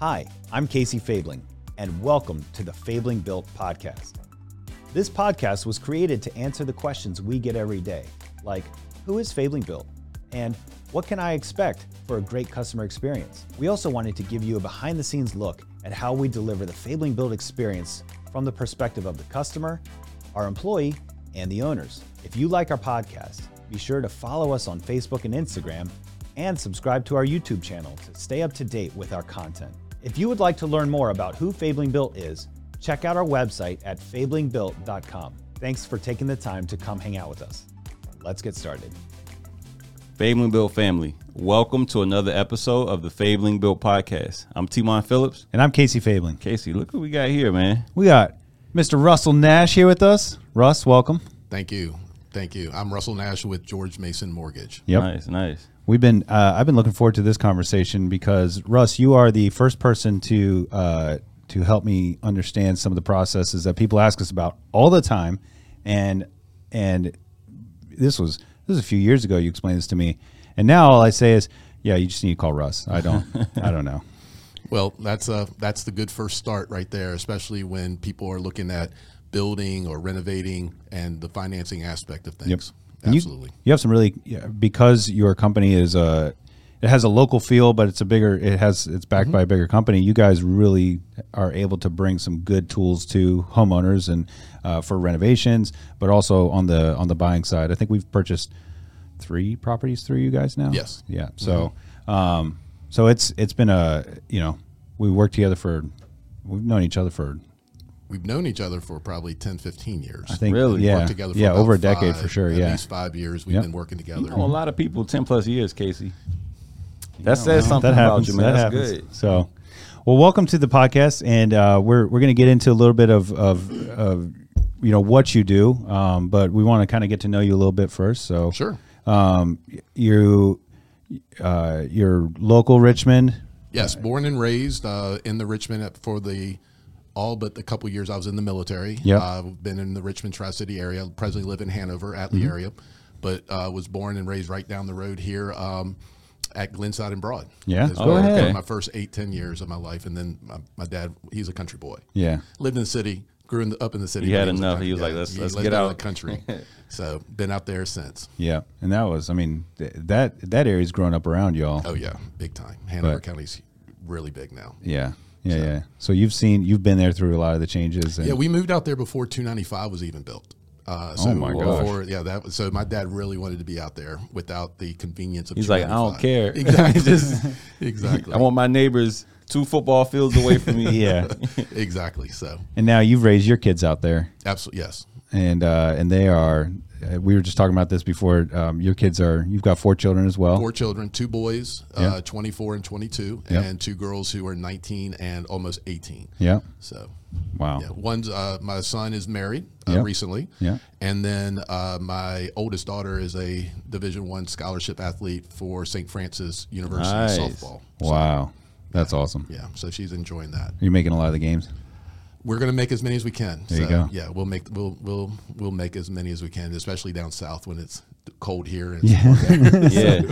Hi, I'm Casey Fabling, and welcome to the Fabling Built podcast. This podcast was created to answer the questions we get every day, like who is Fabling Built? And what can I expect for a great customer experience? We also wanted to give you a behind the scenes look at how we deliver the Fabling Built experience from the perspective of the customer, our employee, and the owners. If you like our podcast, be sure to follow us on Facebook and Instagram and subscribe to our YouTube channel to stay up to date with our content. If you would like to learn more about who Fabling Built is, check out our website at fablingbuilt.com. Thanks for taking the time to come hang out with us. Let's get started. Fabling Built family, welcome to another episode of the Fabling Built podcast. I'm Timon Phillips. And I'm Casey Fabling. Casey, look what we got here, man. We got Mr. Russell Nash here with us. Russ, welcome. Thank you. Thank you. I'm Russell Nash with George Mason Mortgage. Yep. Nice, nice. We've been uh, I've been looking forward to this conversation because Russ, you are the first person to uh, to help me understand some of the processes that people ask us about all the time, and and this was this was a few years ago. You explained this to me, and now all I say is, yeah, you just need to call Russ. I don't I don't know. Well, that's a that's the good first start right there, especially when people are looking at building or renovating and the financing aspect of things. You- Absolutely. You, have some really because your company is a it has a local feel, but it's a bigger. It has it's backed by a bigger company. You guys really are able to bring some good tools to homeowners and uh, for renovations, but also on the on the buying side. I think we've purchased three properties through you guys now. Yes. Yeah. So, um, so it's it's been a you know we worked together for we've known each other for We've known each other for probably 10, 15 years. I think Really? yeah Worked together for yeah about over a decade five- for sure. At Yeah. least five years we've Yep. been working together. You know a lot of people, 10 plus years, Casey. That says Well, something that about happens. you, man. That That's happens. good. So, well, welcome to the podcast, and uh, we're we're going to get into a little bit of of, of you know what you do, um, but we want to kind of get to know you a little bit first. So, Sure. um, you uh, you're local Richmond. Yes, born and raised uh, in the Richmond for the all but a couple years I was in the military. Yep. Uh, I've been in the Richmond Tri City area. Presently live in Hanover, Atlee Mm-hmm. area, but uh, was born and raised right down the road here um, at Glenside and Broad. Yeah, ahead. My first eight ten years of my life, and then my, my dad, he's a country boy. Yeah, Lived in the city, grew in the, up in the city. He had enough. He was like, let's- let's get out of the country. so been out there since. yeah, and that was I mean th- that that area's grown up around y'all. Oh yeah, big time. Hanover But- County's really big now. Yeah, yeah, yeah. So you've seen you've been there through a lot of the changes. And, Yeah, we moved out there before 295 was even built. Uh, so Oh, my gosh. before, yeah, that was so. My dad really wanted to be out there without the convenience of. He's like, I don't care. Exactly. Just- exactly. I want my neighbors two football fields away from me. yeah. exactly. So, And now you've raised your kids out there. absolutely, yes. and uh, and they are. Uh, we were just talking about this before. Um, your kids are. You've got four children as well. Four children, two boys, Yeah. uh, 24 and 22, Yep. and two girls who are 19 and almost 18. Yeah. So, Wow. yeah, one's uh, my son is married uh, Yep. recently. Yeah. And then uh, my oldest daughter is a Division One scholarship athlete for St. Francis University Nice. softball. So, Wow. That's awesome. Yeah, so she's enjoying that. You're making a lot of the games. We're going to make as many as we can. There so, you go. Yeah, we'll make we'll we'll we'll make as many as we can, especially down south when it's cold here. And it's yeah.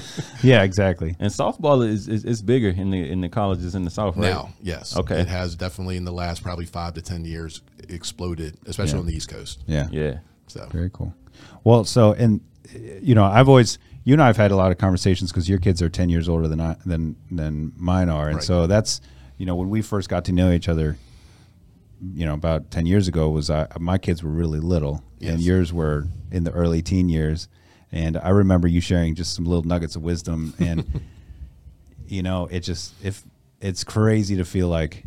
Yeah. Exactly. And softball is, is, is bigger in the in the colleges in the South, right? Now, yes, Okay. it has definitely in the last probably five to ten years exploded, especially Yeah. on the East Coast. Yeah. Yeah. So Very cool. Well, so and you know, I've always you and I've had a lot of conversations because your kids are ten years older than I than than mine are, and Right. so that's you know when we first got to know each other. You know, about ten years ago, was I, my kids were really little, and yours were in the early teen years, and I remember you sharing just some little nuggets of wisdom, and you know, it just if it's crazy to feel like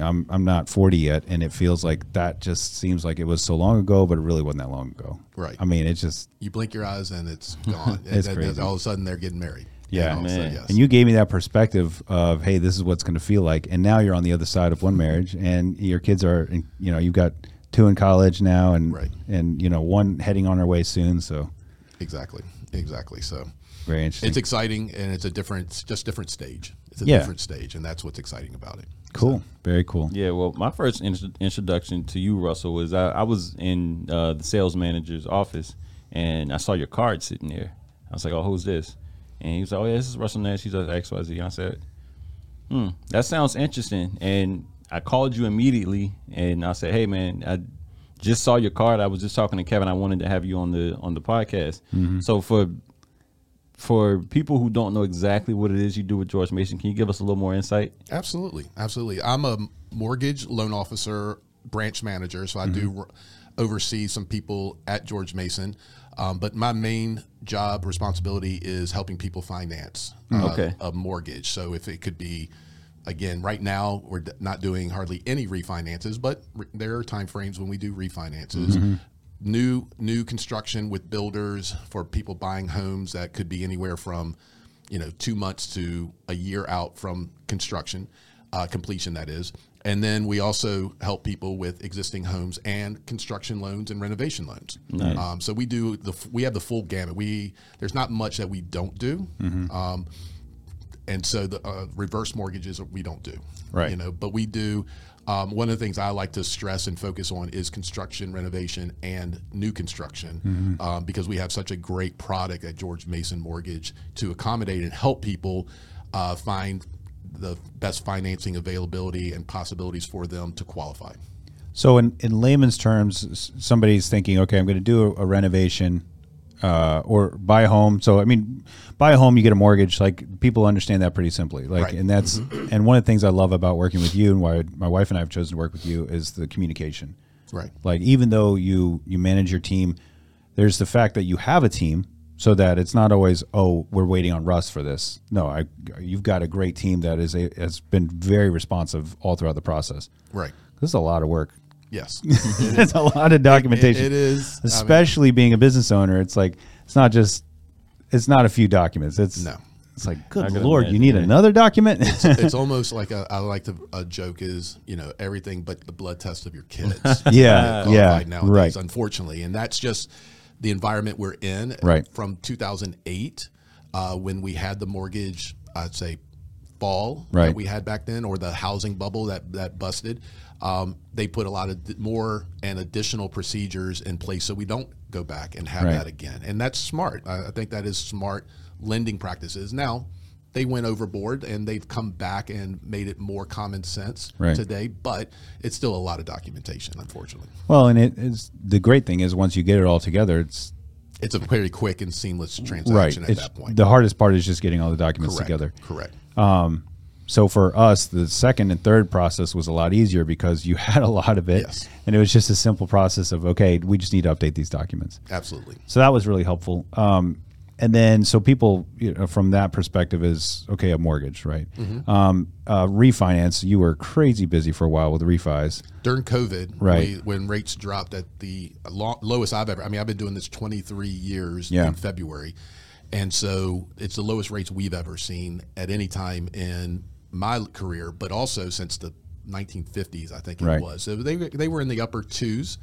I'm I'm not 40 yet, and it feels like that just seems like it was so long ago, but it really wasn't that long ago. Right. I mean, it's just you blink your eyes and it's gone. It's and, crazy. all of a sudden they're getting married. Yeah. And all of a sudden, Man. yes. and you gave me that perspective of hey, this is what's going to feel like, and now you're on the other side of one marriage, and your kids are, in- you know, you've got two in college now, and Right. and you know one heading on her way soon, so exactly, exactly. So very interesting. it's exciting and it's a different, it's just different stage. It's a Yeah. different stage, and that's what's exciting about it. cool, very cool. Yeah, well, my first intro- introduction to you, Russell, was I, I was in uh, the sales manager's office and I saw your card sitting there. I was like, "Oh, who's this?" And he was like, "Oh, yeah, this is Russell Nash. He's at XYZ." And I said, Hmm, that sounds interesting. And I called you immediately, and I said, "Hey, man, I just saw your card. I was just talking to Kevin. I wanted to have you on the on the podcast. So for for people who don't know exactly what it is you do with George Mason, can you give us a little more insight? Absolutely, absolutely. I'm a mortgage loan officer, branch manager, so I do r- oversee some people at George Mason. Um, but my main job responsibility is helping people finance uh, Okay. a mortgage. So if it could be, again, right now we're d- not doing hardly any refinances, but re- there are time frames when we do refinances. New new construction with builders for people buying homes that could be anywhere from you know two months to a year out from construction uh, completion that is. And then we also help people with existing homes and construction loans and renovation loans. Um, so we do the we have the full gamut. We there's not much that we don't do. Um, and so the uh, reverse mortgages we don't do. Right. you know but we do um, one of the things i like to stress and focus on is construction renovation and new construction um, because we have such a great product at george mason mortgage to accommodate and help people uh, find the best financing availability and possibilities for them to qualify So, in, in layman's terms, somebody's thinking, okay, I'm going to do a, a renovation uh, or buy a home. So, I mean, buy a home, you get a mortgage. Like people understand that pretty simply. Like, Right. and that's and one of the things I love about working with you and why my wife and I have chosen to work with you is the communication. right Like, even though you you manage your team, there's the fact that you have a team. So that it's not always, oh, we're waiting on Russ for this. No, I, you've got a great team that is a, has been very responsive all throughout the process. right This is a lot of work. yes it's a lot of documentation. it is. I mean- especially being a business owner. It's like it's not just it's not a few documents. It's No. It's like good I can lord, you need yeah. another document. it's almost like a, I like to a joke is you know everything but the blood test of your kids. Yeah, Qualified yeah, nowadays, right. Unfortunately, and that's just the environment we're in. Right. From 2008, uh, when we had the mortgage, I'd say fall Right. that we had back then, or the housing bubble that that busted. Um, they put a lot of more and additional procedures in place so we don't go back and have Right. that again. And that's smart. I, I think that is smart lending practices. Now, they went overboard and they've come back and made it more common sense Right. today, but it's still a lot of documentation, unfortunately. well, and it is the great thing is once you get it all together, it's It's a very quick and seamless transaction right. at It's that point. the hardest part is just getting all the documents Correct. together. Correct. So for us, the second and third process was a lot easier because you had a lot of it, Yes. and it was just a simple process of okay, we just need to update these documents. Absolutely. So that was really helpful. Um, and then, so people you know, from that perspective is okay, a mortgage, right? Mm-hmm. Um, uh, refinance. You were crazy busy for a while with refis. During COVID, Right. we, when rates dropped at the lo- lowest I've ever, I mean, I've been doing this 23 years Yeah. in February. And so it's the lowest rates we've ever seen at any time in my career, but also since the 1950s, I think it Right. was. So they, they were in the upper twos.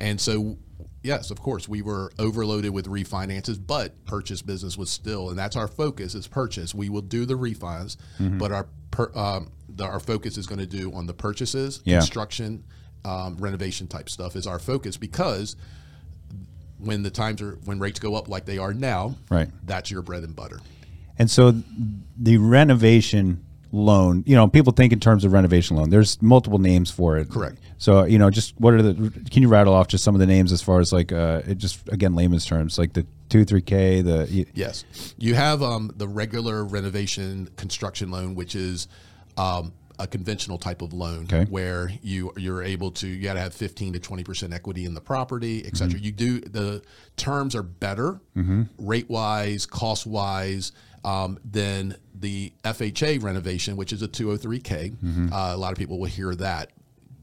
And so, yes, of course, we were overloaded with refinances, but purchase business was still, and that's our focus is purchase. We will do the refis, Mm-hmm. but our per, um, the, our focus is going to do on the purchases, Yeah. construction, um, renovation type stuff is our focus because when the times are when rates go up like they are now, Right. That's your bread and butter. And so the renovation loan, you know, people think in terms of renovation loan. There's multiple names for it. Correct. So, you know, just what are the, can you rattle off just some of the names as far as like, uh, it just again, layman's terms, like the 2, 3K, the, Yes, you have um, the regular renovation construction loan, which is um, a conventional type of loan Okay. where you you're able to you got to have 15 to 20 percent equity in the property, et cetera. You do the terms are better rate wise, cost wise. Um, than the FHA renovation, which is a 203k. Uh, a lot of people will hear that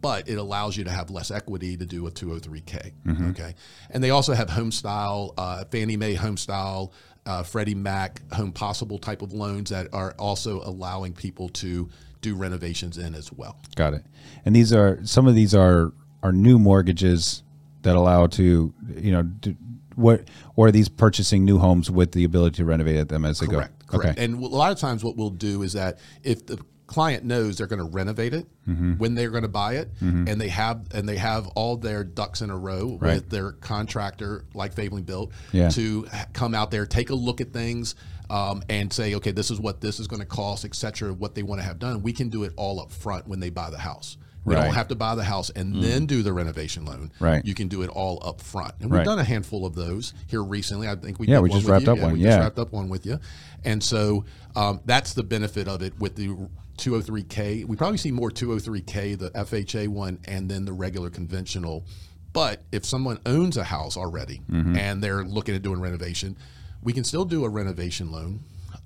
but it allows you to have less equity to do a 203k. Okay, and they also have home style, uh, Fannie Mae home style, uh, Freddie Mac home possible type of loans that are also allowing people to do renovations in as well. Got it. And these are some of these are are new mortgages that allow to you know do, what or are these purchasing new homes with the ability to renovate them as they Correct. go? Correct. Okay. And a lot of times, what we'll do is that if the client knows they're going to renovate it Mm-hmm. when they're going to buy it, and they have and they have all their ducks in a row Right. with their contractor, like Fabling Built, Yeah. to come out there, take a look at things, um, and say, okay, this is what this is going to cost, et cetera, what they want to have done. We can do it all up front when they buy the house. We Right. Mm. don't have to buy the house and then do the renovation loan. Right. You can do it all up front. And we've Right. done a handful of those here recently. I think we Yeah, we one just with wrapped you. up one, we yeah. just wrapped up one with you. And so um, that's the benefit of it with the 203K. We probably see more 203K, the FHA one, and then the regular conventional. But if someone owns a house already Mm-hmm. and they're looking at doing renovation, we can still do a renovation loan,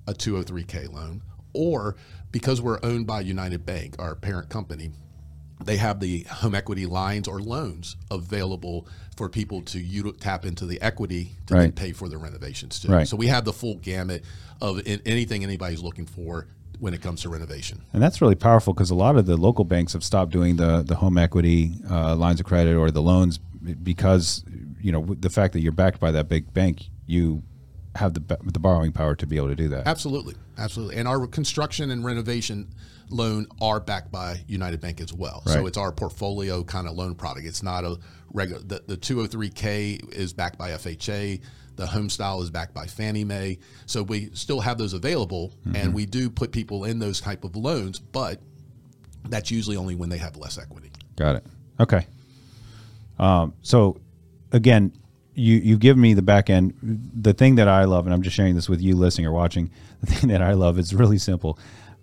a 203K loan, or because we're owned by United Bank, our parent company, they have the home equity lines or loans available for people to util- tap into the equity to then Right. pay for the renovations too. Right. So we have the full gamut of in, anything anybody's looking for when it comes to renovation. And that's really powerful because a lot of the local banks have stopped doing the the home equity uh, lines of credit or the loans because you know the fact that you're backed by that big bank, you have the the borrowing power to be able to do that. Absolutely, absolutely. And our construction and renovation loan are backed by United Bank as well. Right. So it's our portfolio kind of loan product. It's not a regular. The, the 203k is backed by FHA. The home style is backed by Fannie Mae. So we still have those available, Mm-hmm. and we do put people in those type of loans, but that's usually only when they have less equity. Got it. Okay. Um, so again, you you've given me the back end. The thing that I love, and I'm just sharing this with you listening or watching. The thing that I love is really simple.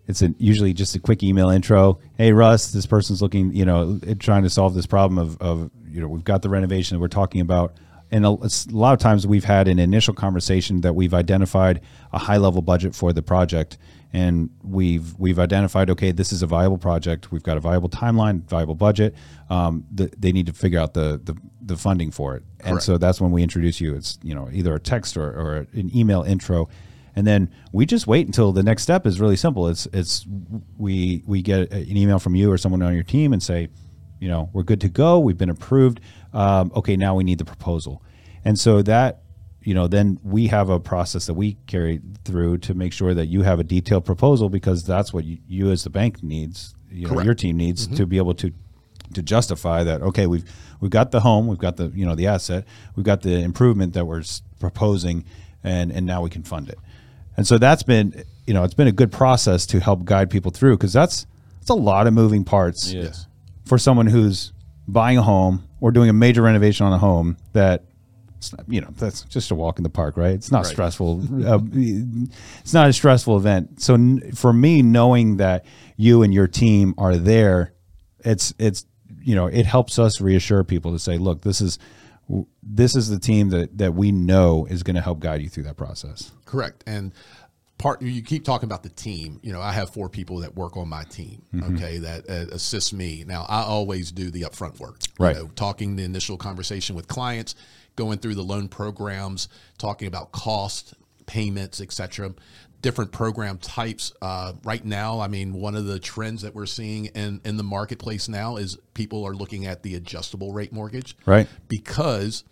It's a, usually just a quick email intro. Hey Russ, this person's looking, you know, trying to solve this problem of, of you know, we've got the renovation that we're talking about. And a, a lot of times we've had an initial conversation that we've identified a high level budget for the project and we've we've identified okay this is a viable project we've got a viable timeline viable budget um, the, they need to figure out the, the the funding for it and Correct. so that's when we introduce you it's you know either a text or, or an email intro and then we just wait until the next step is really simple. It's it's we we get an email from you or someone on your team and say you know we're good to go. We've been approved. Um, okay now we need the proposal. And so that you know then we have a process that we carry through to make sure that you have a detailed proposal because that's what you, you as the bank needs you know your team needs to be able to to justify that okay we've we've got the home we've got the you know the asset we've got the improvement that we're proposing and and now we can fund it and so that's been you know it's been a good process to help guide people through because that's it's a lot of moving parts Yes. for someone who's buying a home or doing a major renovation on a home that it's not, you know that's just a walk in the park right it's not Right. stressful uh, it's not a stressful event so n- for me knowing that you and your team are there it's it's you know it helps us reassure people to say look this is this is the team that that we know is going to help guide you through that process Correct. And part you keep talking about the team. You know, I have four people that work on my team. Mm-hmm. Okay, that uh, assist me. Now, I always do the upfront work. Right. You know, talking the initial conversation with clients, going through the loan programs, talking about cost, payments, etc. Different program types. Uh, right now, I mean, one of the trends that we're seeing in in the marketplace now is people are looking at the adjustable rate mortgage right because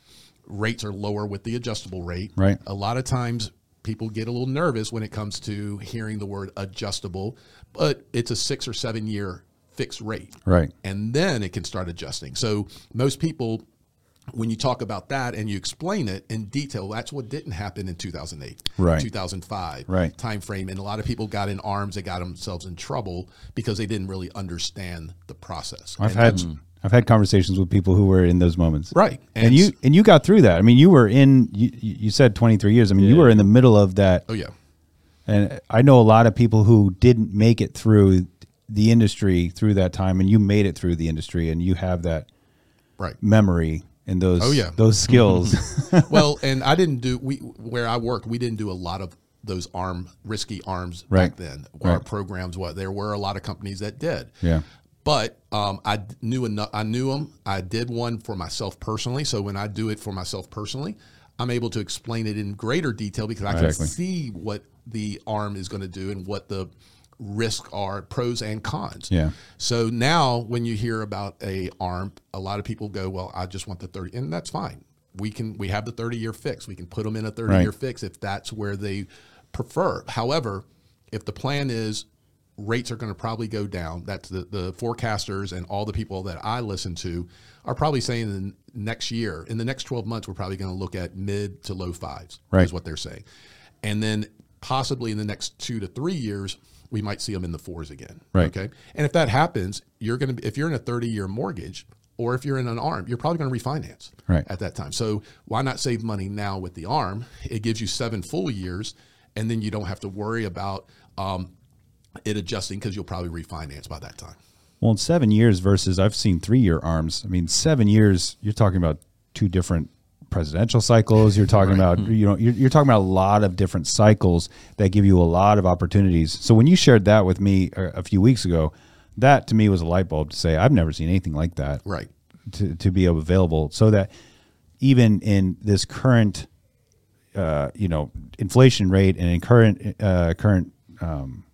rates are lower with the adjustable rate. Right. A lot of times people get a little nervous when it comes to hearing the word adjustable, but it's a six or seven year fixed rate. right And then it can start adjusting. So most people when you talk about that and you explain it in detail, that's what didn't happen in 2008, Right. 2005 Right. time frame. And a lot of people got in arms, they got themselves in trouble because they didn't really understand the process. I've And had I've had conversations with people who were in those moments. Right. And, And you and you got through that. I mean, you were in you, you said 23 years. I mean, you were in the middle of that oh yeah. and I know a lot of people who didn't make it through the industry through that time and you made it through the industry and you have that Right. memory and those Oh, yeah. those skills. well, and I didn't do we where I worked. We didn't do a lot of those arm risky arms Right. back then. Our Right. programs, what there were a lot of companies that did. yeah. But um, I knew enough. I knew them. I did one for myself personally. So when I do it for myself personally, I'm able to explain it in greater detail because I Exactly. can see what the arm is going to do and what the risks are, pros and cons. Yeah. So now when you hear about a arm, a lot of people go, "Well, I just want the 30," and that's fine. We can we have the 30 year fix. We can put them in a 30 year fix if that's where they prefer. However, if the plan is rates are going to probably go down. That's the, the forecasters and all the people that I listen to are probably saying in the next year, in the next 12 months, we're probably going to look at mid to low fives, Right. is what they're saying. And then possibly in the next two to three years, we might see them in the fours again. Right. Okay. And if that happens, you're going to, if you're in a 30 year mortgage or if you're in an arm, you're probably going to refinance Right. at that time. So why not save money now with the arm? It gives you seven full years, and then you don't have to worry about um, it adjusting because you'll probably refinance by that time. Well, in seven years versus I've seen three year arms. I mean, seven years, you're talking about two different presidential cycles. You're talking about, you know, you're, you're talking about a lot of different cycles that give you a lot of opportunities. So when you shared that with me a a few weeks ago, that to me was a light bulb to say, I've never seen anything like that Right. to, to be available so that even in this current, uh, you know, inflation rate and in current, uh, current um,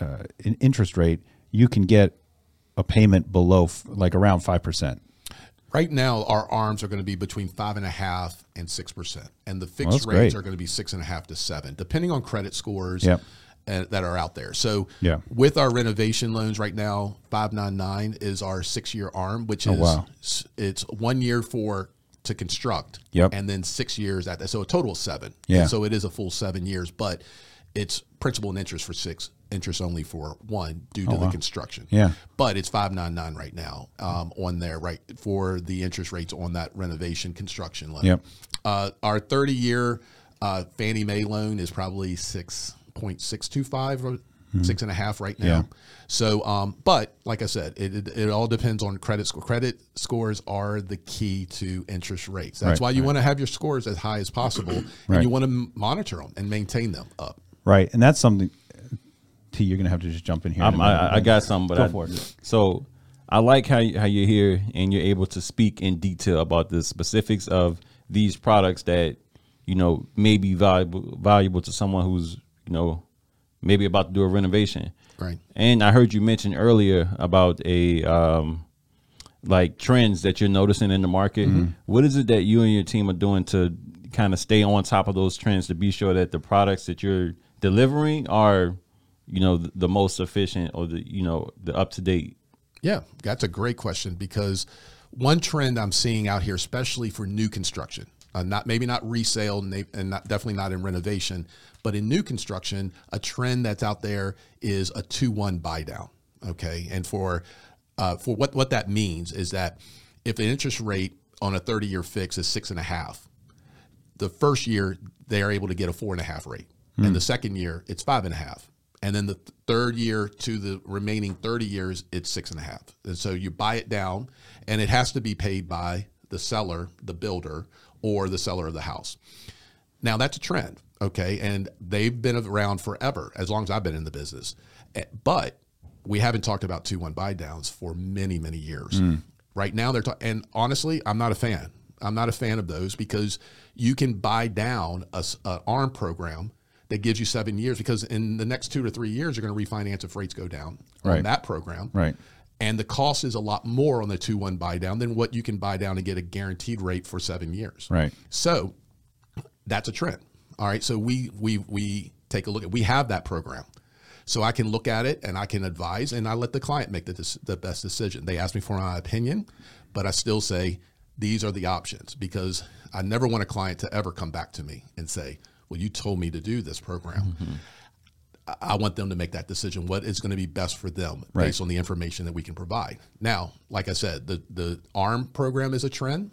uh, interest rate, you can get a payment below f- like around 5%. Right now, our arms are going to be between five and a half and six percent, and the fixed that's rates great. are going to be six and a half to seven, depending on credit scores Yep. uh, that are out there. So, Yeah. with our renovation loans right now, five nine nine is our six year arm, which is Oh, wow. it's one year for to construct, Yep. and then six years at that. So a total of seven. Yeah. And so it is a full seven years, but it's principal and interest for six, interest only for one due to the construction. Oh, Yeah. But it's five nine nine right now um, on there, right for the interest rates on that renovation construction loan. Yep. Uh, our thirty year uh, Fannie Mae loan is probably six point six two five or six and a half right now. Yeah. So, um, but like I said, it, it, it all depends on credit score. Credit scores are the key to interest rates. That's Right, why you want to have your scores as high as possible, and you want to monitor them and maintain them up. Right. And that's something, T, you're going to have to just jump in here. in I'm, I, I got some, but Go I, for it. so I like how you, how you're here and you're able to speak in detail about the specifics of these products that you know may be valuable valuable to someone who's you know maybe about to do a renovation. Right. And I heard you mention earlier about a um, like trends that you're noticing in the market. Mm-hmm. What is it that you and your team are doing to kind of stay on top of those trends to be sure that the products that you're delivering are, you know, the, the most efficient or the you know the up to date? Yeah, that's a great question because one trend I'm seeing out here, especially for new construction, uh, not maybe not resale and, not, definitely not in renovation, but in new construction, a trend that's out there is a two-one buy down. Okay, and for uh, for what what that means is that if the interest rate on a 30-year fix is six and a half, the first year they are able to get a four and a half rate, and the second year it's five and a half, and then the third year to the remaining thirty years it's six and a half. And so you buy it down, and it has to be paid by the seller, the builder, or the seller of the house. Now that's a trend, okay, and they've been around forever, as long as I've been in the business. Eh, But we haven't talked about two one buy downs for many many years. Right now they're talking, and honestly, I'm not a fan. I'm not a fan of those because you can buy down a, a ARM program that gives you seven years because in the next two to three years you're going to refinance if rates go down Right. on that program. Right. And the cost is a lot more on the two one buy down than what you can buy down and get a guaranteed rate for seven years. Right. So that's a trend. All right. So we we we take a look at we have that program. So I can look at it and I can advise and I let the client make the the best decision. They ask me for my opinion, but I still say these are the options because I never want a client to ever come back to me and say, "Well, you told me to do this program." Mm-hmm. I- I want them to make that decision. What is going to be best for them based on the information that we can provide. Now, like I said, the the ARM program is a trend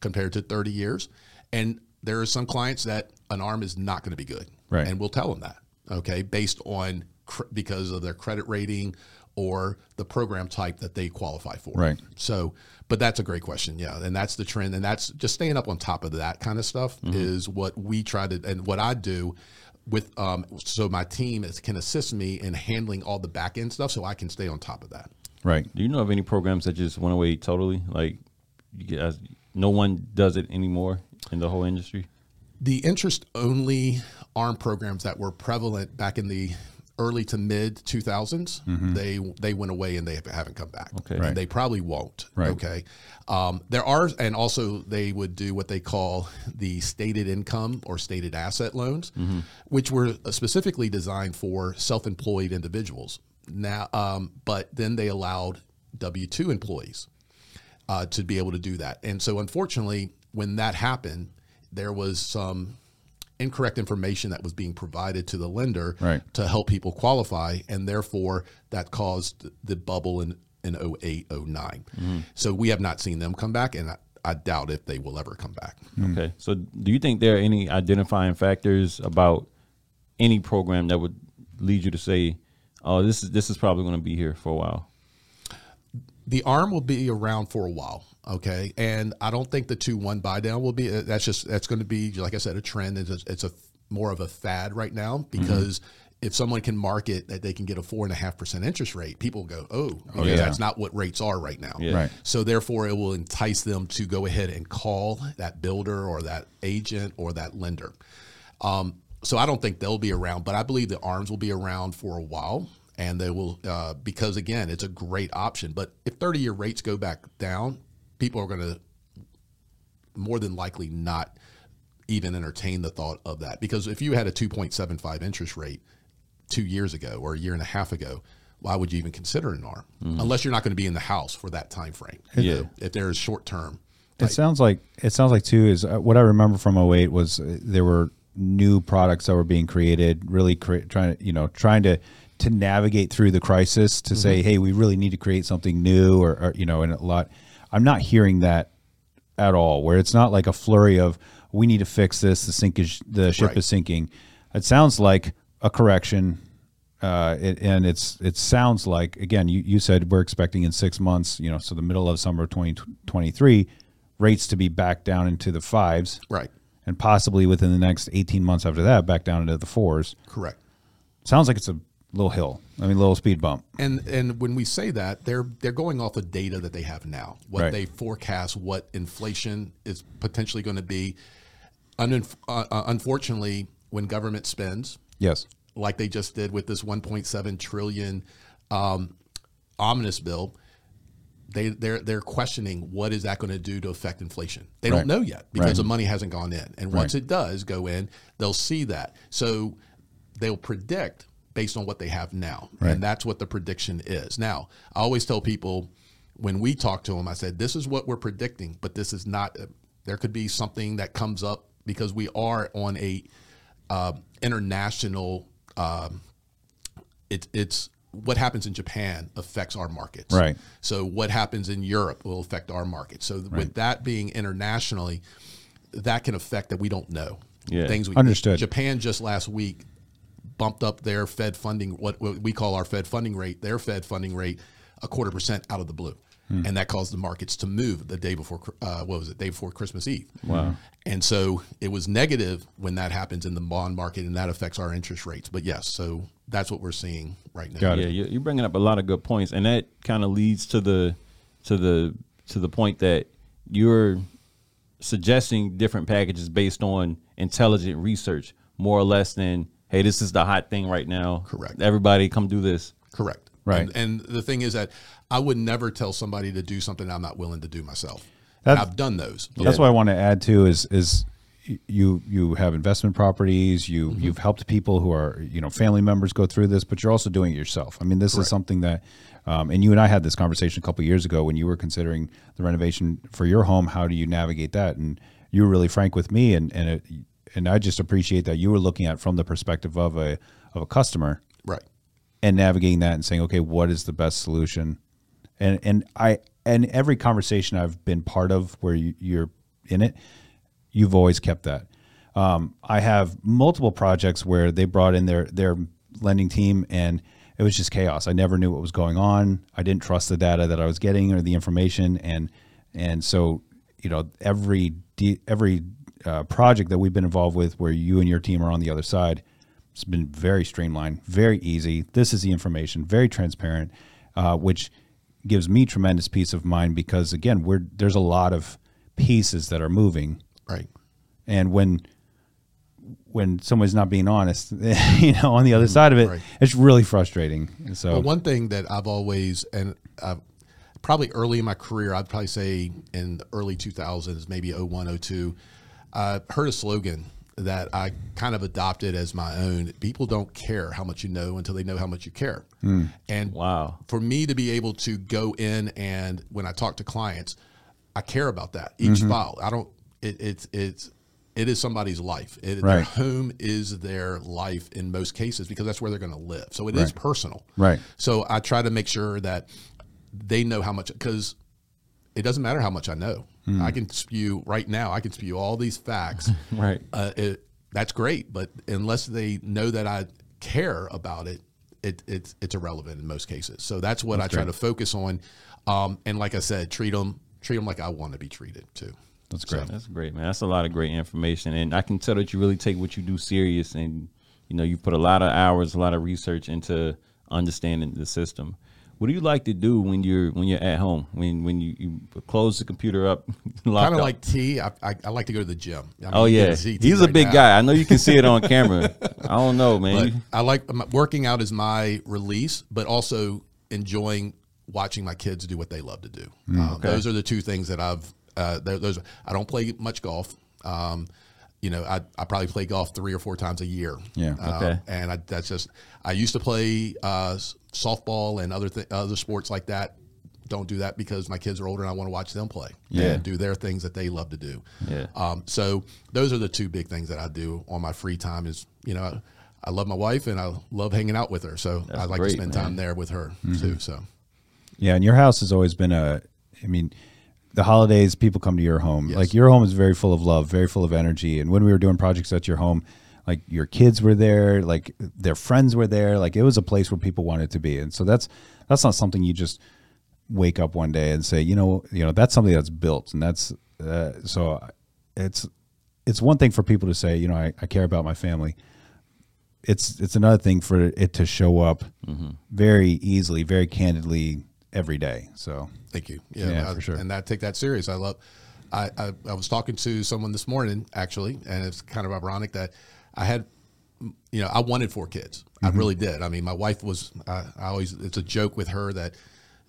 compared to 30 years, and there are some clients that an ARM is not going to be good, Right. And we'll tell them that, okay, based on cr- because of their credit rating or the program type that they qualify for, Right. So, but that's a great question, yeah, and that's the trend, and that's just staying up on top of that kind of stuff is what we try to, and what I do with um, so my team is, can assist me in handling all the back end stuff, so I can stay on top of that. Right. Do you know of any programs that just went away totally? Like, you guys, no one does it anymore in the whole industry. The interest only ARM programs that were prevalent back in the early to mid 2000s, they they went away and they haven't come back. Okay. And they probably won't. Right. Okay. Um, there are, and also they would do what they call the stated income or stated asset loans, which were specifically designed for self employed individuals. now, um, but then they allowed W two employees uh, to be able to do that. And so, unfortunately, when that happened, there was some incorrect information that was being provided to the lender Right. to help people qualify, and therefore that caused the bubble in in 08, 9 So we have not seen them come back, and I, I doubt if they will ever come back. Hmm. Okay. So do you think there are any identifying factors about any program that would lead you to say, "Oh, this is this is probably going to be here for a while"? the arm will be around for a while okay and i don't think the 2-1 buy down will be uh, that's just that's going to be like i said a trend it's a, it's a more of a fad right now because if someone can market that they can get a four and a half percent interest rate people go oh because yeah. that's not what rates are right now Yeah. Right. so therefore it will entice them to go ahead and call that builder or that agent or that lender um, so I don't think they'll be around, but I believe the arms will be around for a while, and they will uh, because again, it's a great option. But if thirty-year rates go back down, people are going to more than likely not even entertain the thought of that because if you had a two point seven five interest rate two years ago or a year and a half ago. Why would you even consider an arm unless you're not going to be in the house for that time frame? You Yeah. know, if there is short term, It sounds like it sounds like too is uh, what I remember from 08 was uh, there were new products that were being created, really cre- trying to you know trying to to navigate through the crisis to say, hey, we really need to create something new, or, or you know, and a lot. I'm not hearing that at all. Where it's not like a flurry of we need to fix this. The sink is the ship Right. is sinking. It sounds like a correction. Uh, it, and it's it sounds like again you, you said we're expecting in six months you know so the middle of summer of 2023 rates to be back down into the fives right? and possibly within the next 18 months after that back down into the fours Correct. sounds like it's a little hill i mean little speed bump And and when we say that, they're they're going off the data that they have now, what Right. they forecast, what inflation is potentially going to be. Un- uh, unfortunately, when government spends, yes like they just did with this 1.7 trillion um, omnibus bill, they they're they're questioning what is that going to do to affect inflation. They Right. don't know yet because Right. the money hasn't gone in, and once it does go in, they'll see that. So they'll predict based on what they have now, Right. and that's what the prediction is. Now, I always tell people when we talk to them, I said this is what we're predicting, but this is not. There could be something that comes up because we are on a uh, international. Um, it, it's what happens in Japan affects our markets. Right. So what happens in Europe will affect our market. So with that being internationally, that can affect that we don't know. Yeah. Things we Understood. Japan just last week bumped up their Fed funding, what, what we call our Fed funding rate, their Fed funding rate, a quarter percent out of the blue. Hmm. And that caused the markets to move the day before, uh, what was it, day before Christmas Eve. Wow. And so it was negative when that happens in the bond market, and that affects our interest rates. But yes, so that's what we're seeing right now. Got it. Yeah, you- you're bringing up a lot of good points, and that kind of leads to the to the to the point that you're suggesting different packages based on intelligent research, more or less than, hey, this is the hot thing right now. Correct. Everybody, come do this. Correct. Right. And, and the thing is that I would never tell somebody to do something I'm not willing to do myself. That's- I've done those. That's what I want to add to is is you you have investment properties. You Mm-hmm. you've helped people who are you know family members go through this, but you're also doing it yourself. I mean, this is something that, um, and you and I had this conversation a couple years ago when you were considering the renovation for your home. How do you navigate that? And you were really frank with me, and and it, and I just appreciate that you were looking at it from the perspective of a of a customer Right. and navigating that and saying, okay, what is the best solution? And and I and every conversation I've been part of where you, you're in it, you've always kept that. Um, I have multiple projects where they brought in their their lending team and it was just chaos. I never knew what was going on. I didn't trust the data that I was getting or the information, and and so you know every de- every uh, project that we've been involved with where you and your team are on the other side, it's been very streamlined, very easy. This is the information, very transparent, uh, which gives me tremendous peace of mind because again, we're there's a lot of pieces that are moving, Right. and when when someone's not being honest, you know, on the other side of it, Right. it's really frustrating. So Well, one thing that I've always, and I've, probably early in my career, I'd probably say in the early 2000s, maybe 01, 02, I heard a slogan that I kind of adopted as my own. People don't care how much you know until they know how much you care. Hmm. And Wow. for me to be able to go in and when I talk to clients, I care about that each mm-hmm. file. I don't. It, it's it's it is somebody's life. It, Their home is their life in most cases because that's where they're going to live. So it is personal. Right. So I try to make sure that they know how much because it doesn't matter how much I know. I can spew right now. I can spew all these facts. Right. Uh, it, that's great, but unless they know that I care about it, it it's it's irrelevant in most cases. So that's what I try to focus on. Um, and like I said, treat them treat them like I want to be treated too. That's great. That's great, man. That's a lot of great information, and I can tell that you really take what you do serious, and you know you put a lot of hours, a lot of research into understanding the system. What do you like to do when you're when you're at home? When when you, you close the computer up, Kind of like T. I, I, I like to go to the gym. I mean, Oh yeah, can see T he's a big now. guy. I know you can see it on camera. I don't know, man. But I like working out is my release, but also enjoying watching my kids do what they love to do. Mm, Um, Those are the two things that I've. Uh, those I don't play much golf. Um, you know, I, I probably play golf three or four times a year. Yeah. Uh, Okay. And I, that's just I used to play uh, softball and other th- other sports like that. Don't do that because my kids are older and I want to watch them play. Yeah. And do their things that they love to do. Yeah. Um, so those are the two big things that I do on my free time. Is you know, I, I love my wife and I love hanging out with her. So I like great, to spend man. time there with her too. So Yeah, and your house has always been a. I mean, the holidays people come to your home. Yes. Like your home is very full of love, very full of energy. And when we were doing projects at your home, like your kids were there, like their friends were there. Like it was a place where people wanted to be. And so that's that's not something you just wake up one day and say, you know, you know, that's something that's built, and that's uh, so it's it's one thing for people to say, you know, I, I care about my family. It's it's another thing for it to show up very easily, very candidly every day. So thank you. Yeah, Yeah, I- for sure. And I take that serious. I love. I, I I was talking to someone this morning actually, and it's kind of ironic that I had. You know, I wanted four kids. I mm-hmm. really did. I mean, my wife was. I, I always. It's a joke with her that.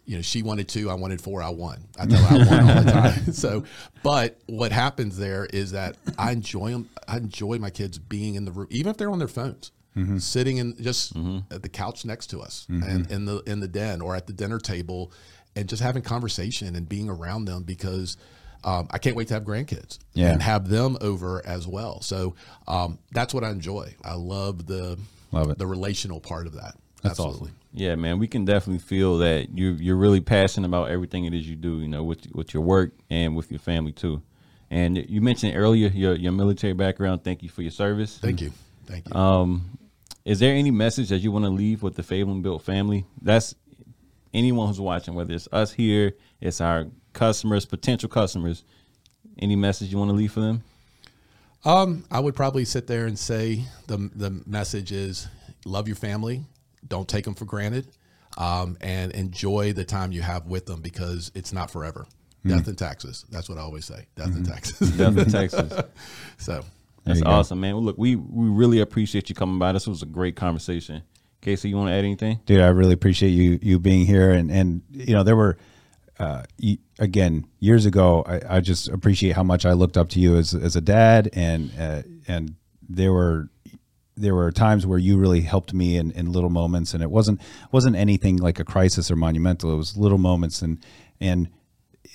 You know, she wanted two, I wanted four, I won. I tell her I won all the time. So, but what happens there is that I enjoy them. I enjoy my kids being in the room, even if they're on their phones, sitting in just at the couch next to us, and in the in the den or at the dinner table, and just having conversation and being around them because um, I can't wait to have grandkids Yeah. and have them over as well. So um, that's what I enjoy. I love the Love it. the relational part of that. That's Absolutely. awesome. Yeah, man, we can definitely feel that you're you're really passionate about everything it is you do. You know, with with your work and with your family too. And you mentioned earlier your your military background. Thank you for your service. Thank you. Thank you. Um, is there any message that you want to leave with the Fabling Built family? That's anyone who's watching, whether it's us here, it's our customers, potential customers. Any message you want to leave for them? Um, I would probably sit there and say the the message is love your family, don't take them for granted, um, and enjoy the time you have with them because it's not forever. Death and taxes. That's what I always say. Death and taxes. Death in Texas. so That's you awesome, man. Well, look, we we really appreciate you coming by. This was a great conversation. Casey, you want to add anything? dude i really appreciate you you being here and and you know there were uh y again years ago I, I just appreciate how much i looked up to you as as a dad and uh, and there were there were times where you really helped me in, in little moments and it wasn't wasn't anything like a crisis or monumental it was little moments and and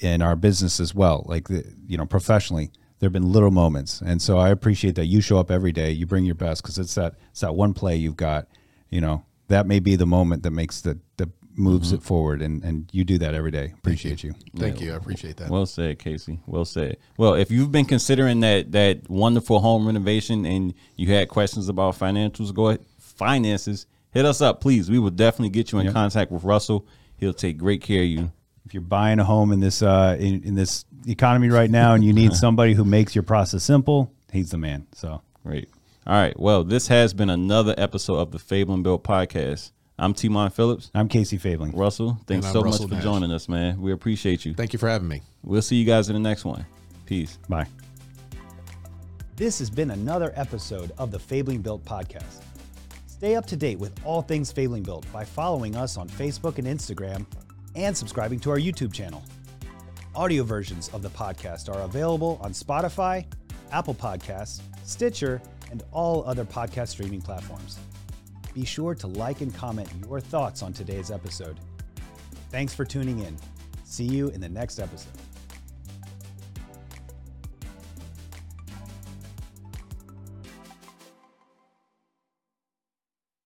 in our business as well like the, you know professionally there have been little moments and so i appreciate that you show up every day you bring your best because it's that it's that one play you've got you know that may be the moment that makes the that moves it mm-hmm. forward and and you do that every day appreciate you, thank you. I appreciate that. Well said, Casey. Well said. Well, if you've been considering that that wonderful home renovation and you had questions about financials, go ahead, finances, hit us up, please. We will definitely get you in Yep. contact with Russell. He'll take great care of you. If you're buying a home in this uh in, in this economy right now and you need somebody who makes your process simple he's the man so Great. All right. Well, this has been another episode of the Fabling Built podcast. I'm Timon Phillips. i'm casey fabling Russell, thanks so Russell much for Nash. joining us, man. We appreciate you. Thank you for having me. We'll see you guys in the next one. Peace. bye This has been another episode of the Fabling Built podcast. Stay up to date with all things Fabling Built by following us on Facebook and Instagram and subscribing to our YouTube channel. Audio versions of the podcast are available on Spotify, Apple Podcasts, Stitcher, and all other podcast streaming platforms. Be sure to like and comment your thoughts on today's episode. Thanks for tuning in. See you in the next episode.